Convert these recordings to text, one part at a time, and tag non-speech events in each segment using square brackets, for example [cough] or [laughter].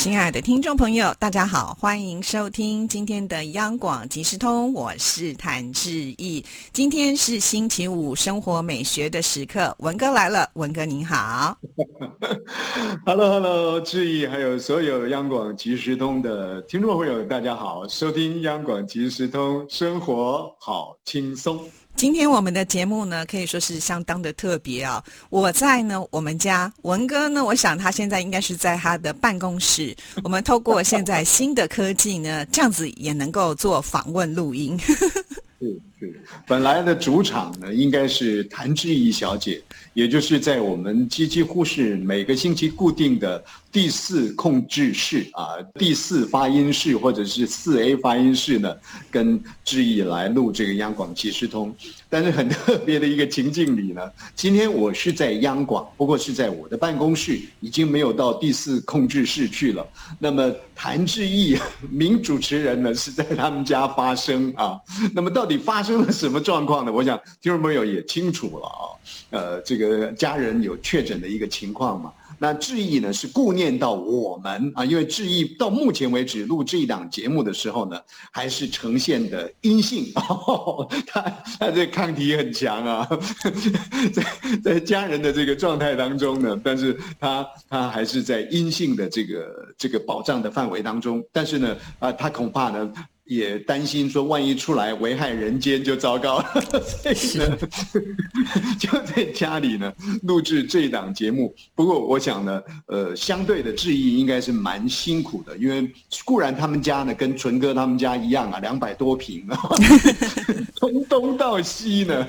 亲爱的听众朋友，大家好，欢迎收听今天的央广即时通，我是谭志毅。今天是星期五，生活美学的时刻，文哥来了，文哥您好。[laughs] Hello，Hello，志毅，还有所有央广即时通的听众朋友，大家好，收听央广即时通，生活好轻松。今天我们的节目呢，可以说是相当的特别啊！我在呢，我们家文哥呢，我想他现在应该是在他的办公室。[laughs] 我们透过现在新的科技呢，这样子也能够做访问录音。[laughs] 是是，本来的主场呢，应该是谭志怡小姐，也就是在我们几几乎是每个星期固定的。第四控制室啊，第四发音室或者是四 A 发音室呢，跟志毅来录这个央广即时通。但是很特别的一个情境里呢，今天我是在央广，不过是在我的办公室，已经没有到第四控制室去了。那么谭志毅名主持人呢是在他们家发声啊。那么到底发生了什么状况呢？我想听众朋友也清楚了啊。呃，这个家人有确诊的一个情况嘛。那志毅呢是顾念到我们啊，因为志毅到目前为止录这一档节目的时候呢，还是呈现的阴性，[laughs] 哦他他这抗体很强啊，[laughs] 在在家人的这个状态当中呢，但是他他还是在阴性的这个这个保障的范围当中，但是呢啊，他恐怕呢。也担心说，万一出来危害人间就糟糕了，[laughs] 所以呢，[laughs] 就在家里呢录制这档节目。不过我想呢，呃，相对的质疑应该是蛮辛苦的，因为固然他们家呢跟纯哥他们家一样啊，两百多平啊，[laughs] 从东到西呢，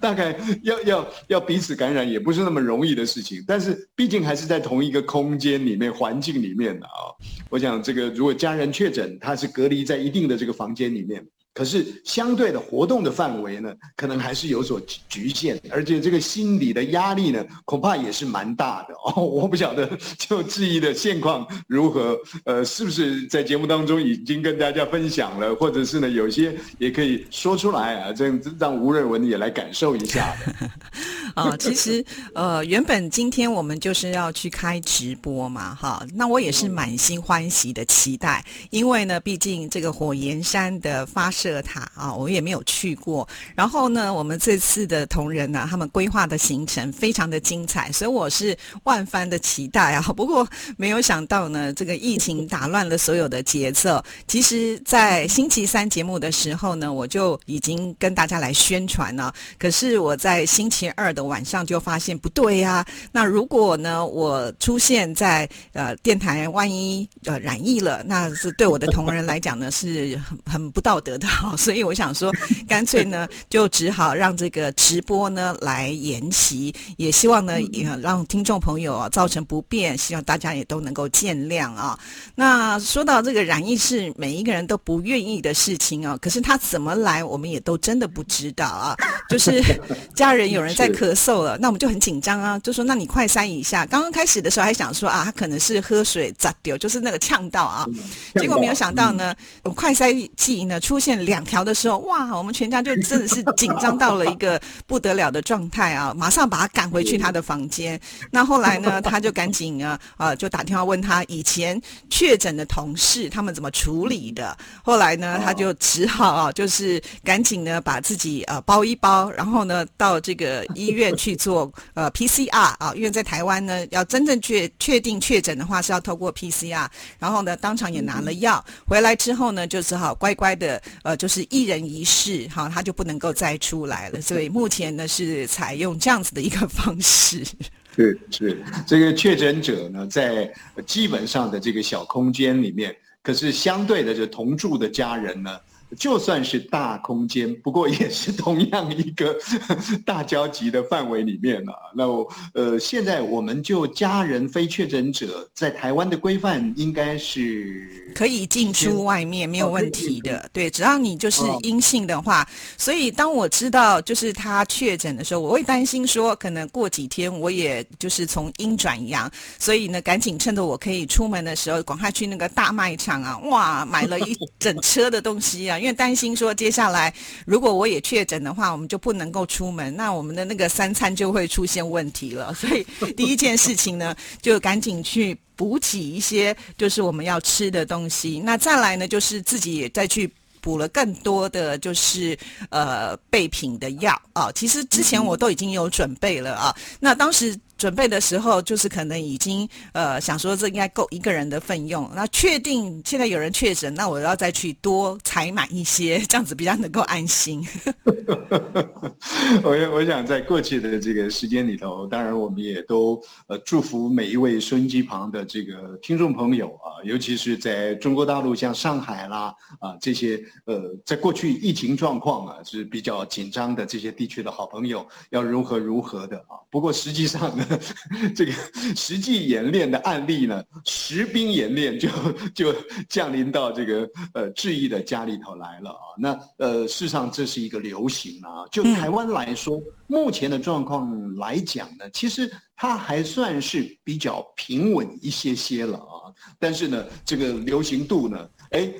大概要要要彼此感染也不是那么容易的事情。但是毕竟还是在同一个空间里面、环境里面的啊。我想这个如果家人确诊，他是隔离在一定。的这个房间里面。可是相对的活动的范围呢，可能还是有所局限，而且这个心理的压力呢，恐怕也是蛮大的哦。[laughs] 我不晓得就质疑的现况如何，呃，是不是在节目当中已经跟大家分享了，或者是呢，有些也可以说出来啊，这样让吴瑞文也来感受一下。[laughs] 啊，其实呃，原本今天我们就是要去开直播嘛，哈，那我也是满心欢喜的期待，因为呢，毕竟这个火焰山的发生。设塔啊，我也没有去过。然后呢，我们这次的同仁呢，他们规划的行程非常的精彩，所以我是万分的期待啊。不过没有想到呢，这个疫情打乱了所有的节奏。其实，在星期三节目的时候呢，我就已经跟大家来宣传了。可是我在星期二的晚上就发现不对呀。那如果呢，我出现在呃电台，万一呃染疫了，那是对我的同仁来讲呢，是很很不道德的。好，所以我想说，干脆呢，就只好让这个直播呢来延期，也希望呢，也让听众朋友啊造成不便，希望大家也都能够见谅啊。那说到这个染疫是每一个人都不愿意的事情啊，可是他怎么来，我们也都真的不知道啊。就是 [laughs] 家人有人在咳嗽了，那我们就很紧张啊，就说那你快塞一下。刚刚开始的时候还想说啊，他可能是喝水砸丢，就是那个呛到啊，结果没有想到呢，快塞剂呢出现。两条的时候，哇，我们全家就真的是紧张到了一个不得了的状态啊！马上把他赶回去他的房间。那后来呢，他就赶紧啊，呃，[laughs] 就打电话问他以前确诊的同事他们怎么处理的。后来呢，他就只好啊，就是赶紧呢把自己呃包一包，然后呢到这个医院去做呃 PCR 啊，因为在台湾呢要真正确确定确诊的话是要透过 PCR，然后呢当场也拿了药回来之后呢就只好乖乖的呃。就是一人一室，哈，他就不能够再出来了。所以目前呢是采用这样子的一个方式。是是，这个确诊者呢在基本上的这个小空间里面，可是相对的，就同住的家人呢，就算是大空间，不过也是同样一个 [laughs] 大交集的范围里面了。那呃，现在我们就家人非确诊者在台湾的规范应该是可以进出外面没有问题的。对，只要你就是阴性的话。所以当我知道就是他确诊的时候，我会担心说，可能过几天我也就是从阴转阳，所以呢，赶紧趁着我可以出门的时候，赶快去那个大卖场啊，哇，买了一整车的东西啊。因为担心说，接下来如果我也确诊的话，我们就不能够出门，那我们的那个三餐就会出现问题了。[laughs] 所以第一件事情呢，就赶紧去补给一些就是我们要吃的东西。那再来呢，就是自己也再去补了更多的就是呃备品的药啊。其实之前我都已经有准备了啊。那当时。准备的时候，就是可能已经呃想说这应该够一个人的份用。那确定现在有人确诊，那我要再去多采买一些，这样子比较能够安心。我 [laughs] 我想在过去的这个时间里头，当然我们也都呃祝福每一位收音机旁的这个听众朋友啊，尤其是在中国大陆像上海啦啊这些呃在过去疫情状况啊是比较紧张的这些地区的好朋友，要如何如何的啊。不过实际上呢。[laughs] 这个实际演练的案例呢，实兵演练就就降临到这个呃志毅的家里头来了啊。那呃，事实上这是一个流行啊。就台湾来说，目前的状况来讲呢，其实它还算是比较平稳一些些了啊。但是呢，这个流行度呢，哎，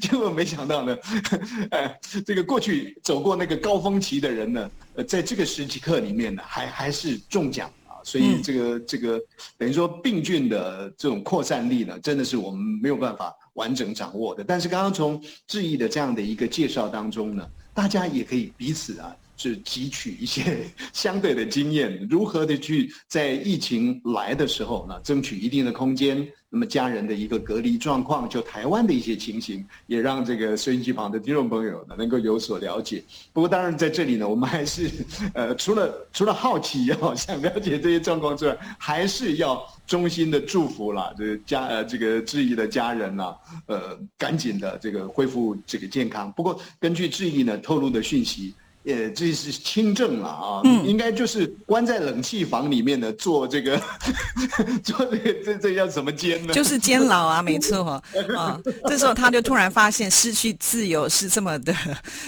结果没想到呢，[laughs] 哎，这个过去走过那个高峰期的人呢，呃，在这个时期课里面呢，还还是中奖。所以这个这个等于说病菌的这种扩散力呢，真的是我们没有办法完整掌握的。但是刚刚从志毅的这样的一个介绍当中呢，大家也可以彼此啊。是汲取一些 [laughs] 相对的经验，如何的去在疫情来的时候呢，争取一定的空间。那么家人的一个隔离状况，就台湾的一些情形，也让这个收音机旁的听众朋友呢能够有所了解。不过当然在这里呢，我们还是呃除了除了好奇哦，[laughs] 想了解这些状况之外，还是要衷心的祝福啦，这个家呃这个志毅的家人呐，呃赶紧的这个恢复这个健康。不过根据志毅呢透露的讯息。也这是轻症了啊，应该就是关在冷气房里面的做这个 [laughs] 做这个这这叫什么监呢？就是监牢啊，没错 [laughs] 啊。这时候他就突然发现失去自由是这么的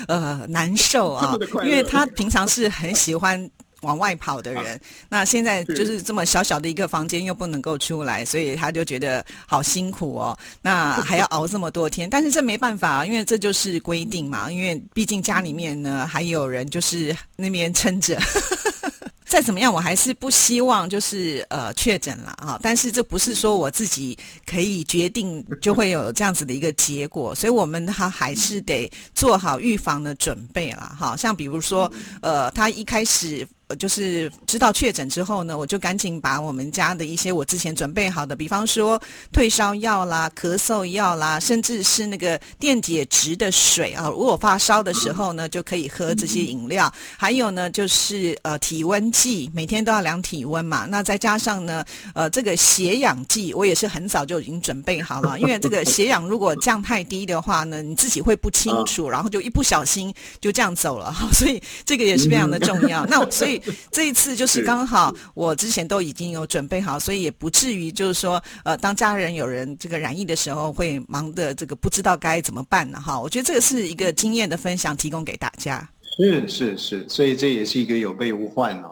呃难受啊，因为他平常是很喜欢。往外跑的人，那现在就是这么小小的一个房间，又不能够出来，所以他就觉得好辛苦哦。那 [laughs] 还要熬这么多天，但是这没办法，因为这就是规定嘛。因为毕竟家里面呢还有人，就是那边撑着。[laughs] 再怎么样，我还是不希望就是呃确诊了啊。但是这不是说我自己可以决定就会有这样子的一个结果，所以我们他还是得做好预防的准备了。哈，像比如说呃，他一开始。就是知道确诊之后呢，我就赶紧把我们家的一些我之前准备好的，比方说退烧药啦、咳嗽药啦，甚至是那个电解质的水啊，如果发烧的时候呢，就可以喝这些饮料。还有呢，就是呃体温计，每天都要量体温嘛。那再加上呢，呃这个血氧计，我也是很早就已经准备好了，因为这个血氧如果降太低的话呢，你自己会不清楚，然后就一不小心就这样走了。[laughs] 所以这个也是非常的重要。那所以。这一次就是刚好，我之前都已经有准备好，所以也不至于就是说，呃，当家人有人这个染疫的时候，会忙的这个不知道该怎么办呢？哈，我觉得这个是一个经验的分享，提供给大家。是是是，所以这也是一个有备无患啊，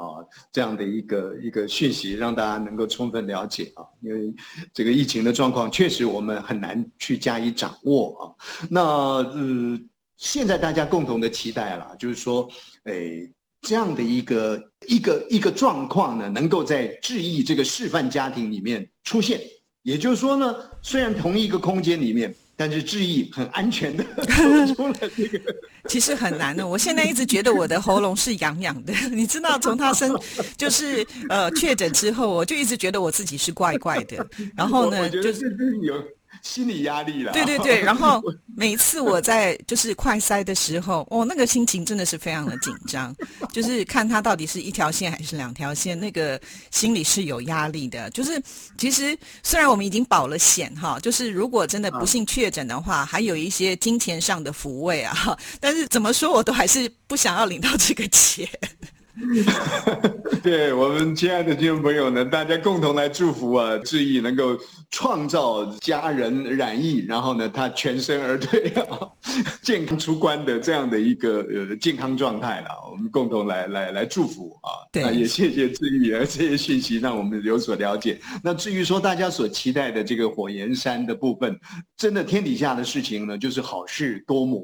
这样的一个一个讯息，让大家能够充分了解啊。因为这个疫情的状况，确实我们很难去加以掌握啊。那呃，现在大家共同的期待了，就是说，诶。这样的一个一个一个状况呢，能够在智毅这个示范家庭里面出现，也就是说呢，虽然同一个空间里面，但是智毅很安全的 [laughs] 出了这个。其实很难的，我现在一直觉得我的喉咙是痒痒的，[laughs] 你知道，从他生就是呃确诊之后，我就一直觉得我自己是怪怪的。然后呢，就是有。[laughs] 心理压力了。对对对，然后 [laughs] 每次我在就是快塞的时候，哦，那个心情真的是非常的紧张，[laughs] 就是看他到底是一条线还是两条线，那个心里是有压力的。就是其实虽然我们已经保了险哈，就是如果真的不幸确诊的话，还有一些金钱上的抚慰啊，但是怎么说我都还是不想要领到这个钱。[laughs] 对我们亲爱的听众朋友呢，大家共同来祝福啊，志毅能够创造家人染疫，然后呢，他全身而退啊，健康出关的这样的一个呃健康状态了。我们共同来来来祝福啊，对，也谢谢志毅啊这些讯息，让我们有所了解。那至于说大家所期待的这个火焰山的部分，真的天底下的事情呢，就是好事多磨。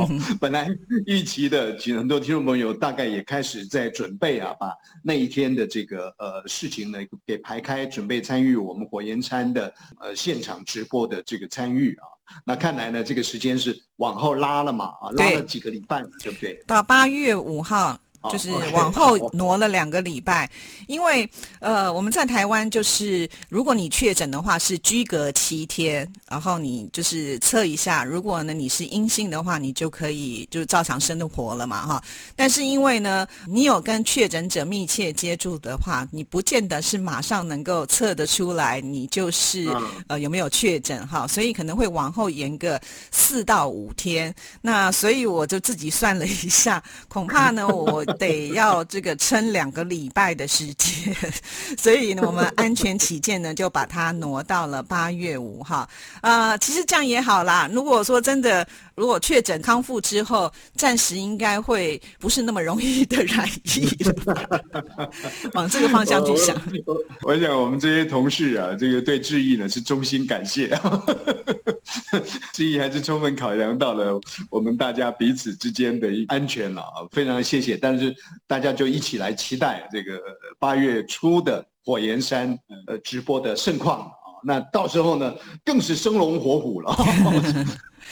[laughs] 本来预期的，其实很多听众朋友大概也开始在。准备啊，把那一天的这个呃事情呢给排开，准备参与我们火焰餐的呃现场直播的这个参与啊。那看来呢，这个时间是往后拉了嘛啊，拉了几个礼拜，对不对？到八月五号。就是往后挪了两个礼拜，因为呃，我们在台湾就是如果你确诊的话是居隔七天，然后你就是测一下，如果呢你是阴性的话，你就可以就是照常生活了嘛哈。但是因为呢，你有跟确诊者密切接触的话，你不见得是马上能够测得出来你就是呃有没有确诊哈，所以可能会往后延个四到五天。那所以我就自己算了一下，恐怕呢我。得要这个撑两个礼拜的时间，所以呢，我们安全起见呢，就把它挪到了八月五号。啊，其实这样也好啦。如果说真的，如果确诊康复之后，暂时应该会不是那么容易的染疫。[laughs] 往这个方向去想。[laughs] 我想我们这些同事啊，这个对志毅呢是衷心感谢。[laughs] 志毅还是充分考量到了我们大家彼此之间的安全了啊，非常谢谢。但是。大家就一起来期待这个八月初的火焰山呃直播的盛况！那到时候呢，更是生龙活虎了。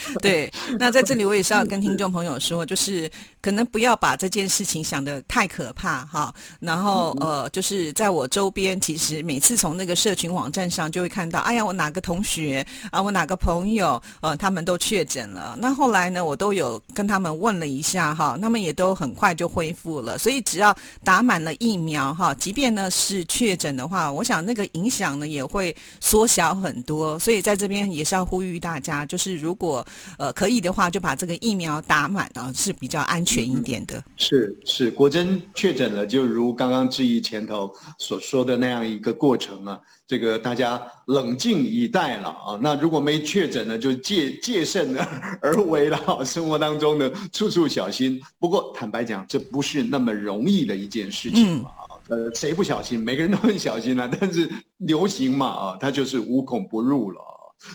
[laughs] 对，那在这里我也是要跟听众朋友说，就是可能不要把这件事情想得太可怕哈。然后呃，就是在我周边，其实每次从那个社群网站上就会看到，哎呀，我哪个同学啊，我哪个朋友呃，他们都确诊了。那后来呢，我都有跟他们问了一下哈，他们也都很快就恢复了。所以只要打满了疫苗哈，即便呢是确诊的话，我想那个影响呢也会缩小很多。所以在这边也是要呼吁大家，就是如果呃，可以的话就把这个疫苗打满啊，是比较安全一点的。是是，果真确诊了，就如刚刚质疑前头所说的那样一个过程啊，这个大家冷静以待了啊。那如果没确诊呢，就戒戒慎而为了，生活当中呢处处小心。不过坦白讲，这不是那么容易的一件事情嘛。呃，谁不小心？每个人都很小心啊。但是流行嘛啊，它就是无孔不入了。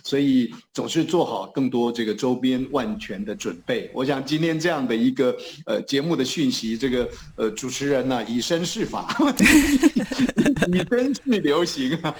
所以总是做好更多这个周边万全的准备。我想今天这样的一个呃节目的讯息，这个呃主持人呢以身试法，[laughs] 以身去流行啊，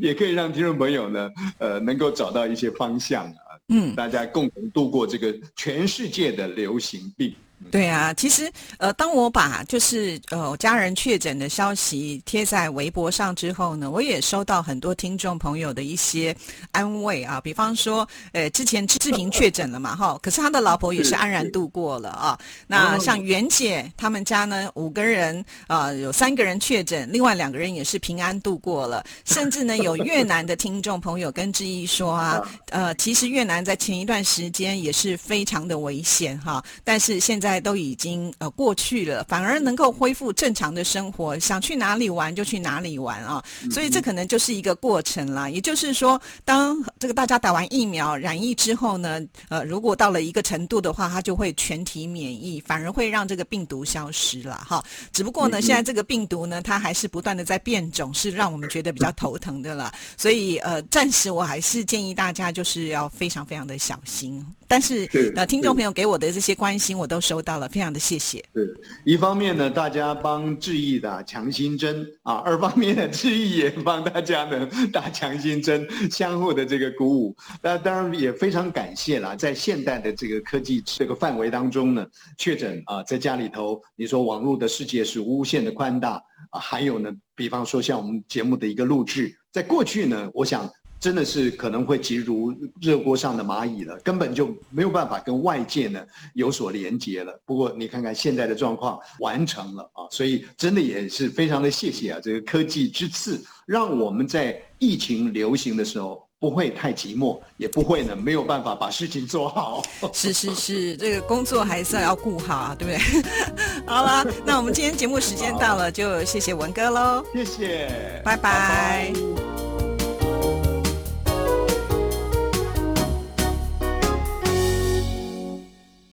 也可以让听众朋友呢呃能够找到一些方向啊，嗯，大家共同度过这个全世界的流行病。对啊，其实呃，当我把就是呃家人确诊的消息贴在微博上之后呢，我也收到很多听众朋友的一些安慰啊。比方说，呃，之前志平确诊了嘛，哈，可是他的老婆也是安然度过了啊。那像袁姐他们家呢，五个人啊，有三个人确诊，另外两个人也是平安度过了。甚至呢，[laughs] 有越南的听众朋友跟志毅说啊，呃，其实越南在前一段时间也是非常的危险哈，但是现在。都已经呃过去了，反而能够恢复正常的生活，想去哪里玩就去哪里玩啊！所以这可能就是一个过程啦。也就是说，当这个大家打完疫苗染疫之后呢，呃，如果到了一个程度的话，它就会全体免疫，反而会让这个病毒消失了哈。只不过呢，现在这个病毒呢，它还是不断的在变种，是让我们觉得比较头疼的了。所以呃，暂时我还是建议大家就是要非常非常的小心。但是呃，听众朋友给我的这些关心，我都收到了，非常的谢谢。对，一方面呢，大家帮志毅打强心针啊；[laughs] 二方面呢，志毅也帮大家呢打强心针，相互的这个鼓舞。那当然也非常感谢啦，在现代的这个科技这个范围当中呢，确诊啊，在家里头，你说网络的世界是无限的宽大啊，还有呢，比方说像我们节目的一个录制，在过去呢，我想。真的是可能会急如热锅上的蚂蚁了，根本就没有办法跟外界呢有所连接了。不过你看看现在的状况，完成了啊，所以真的也是非常的谢谢啊，这个科技之赐，让我们在疫情流行的时候不会太寂寞，也不会呢没有办法把事情做好。[laughs] 是是是，这个工作还是要顾好啊，对不对？[laughs] 好了，那我们今天节目时间到了，就谢谢文哥喽，谢谢，拜拜。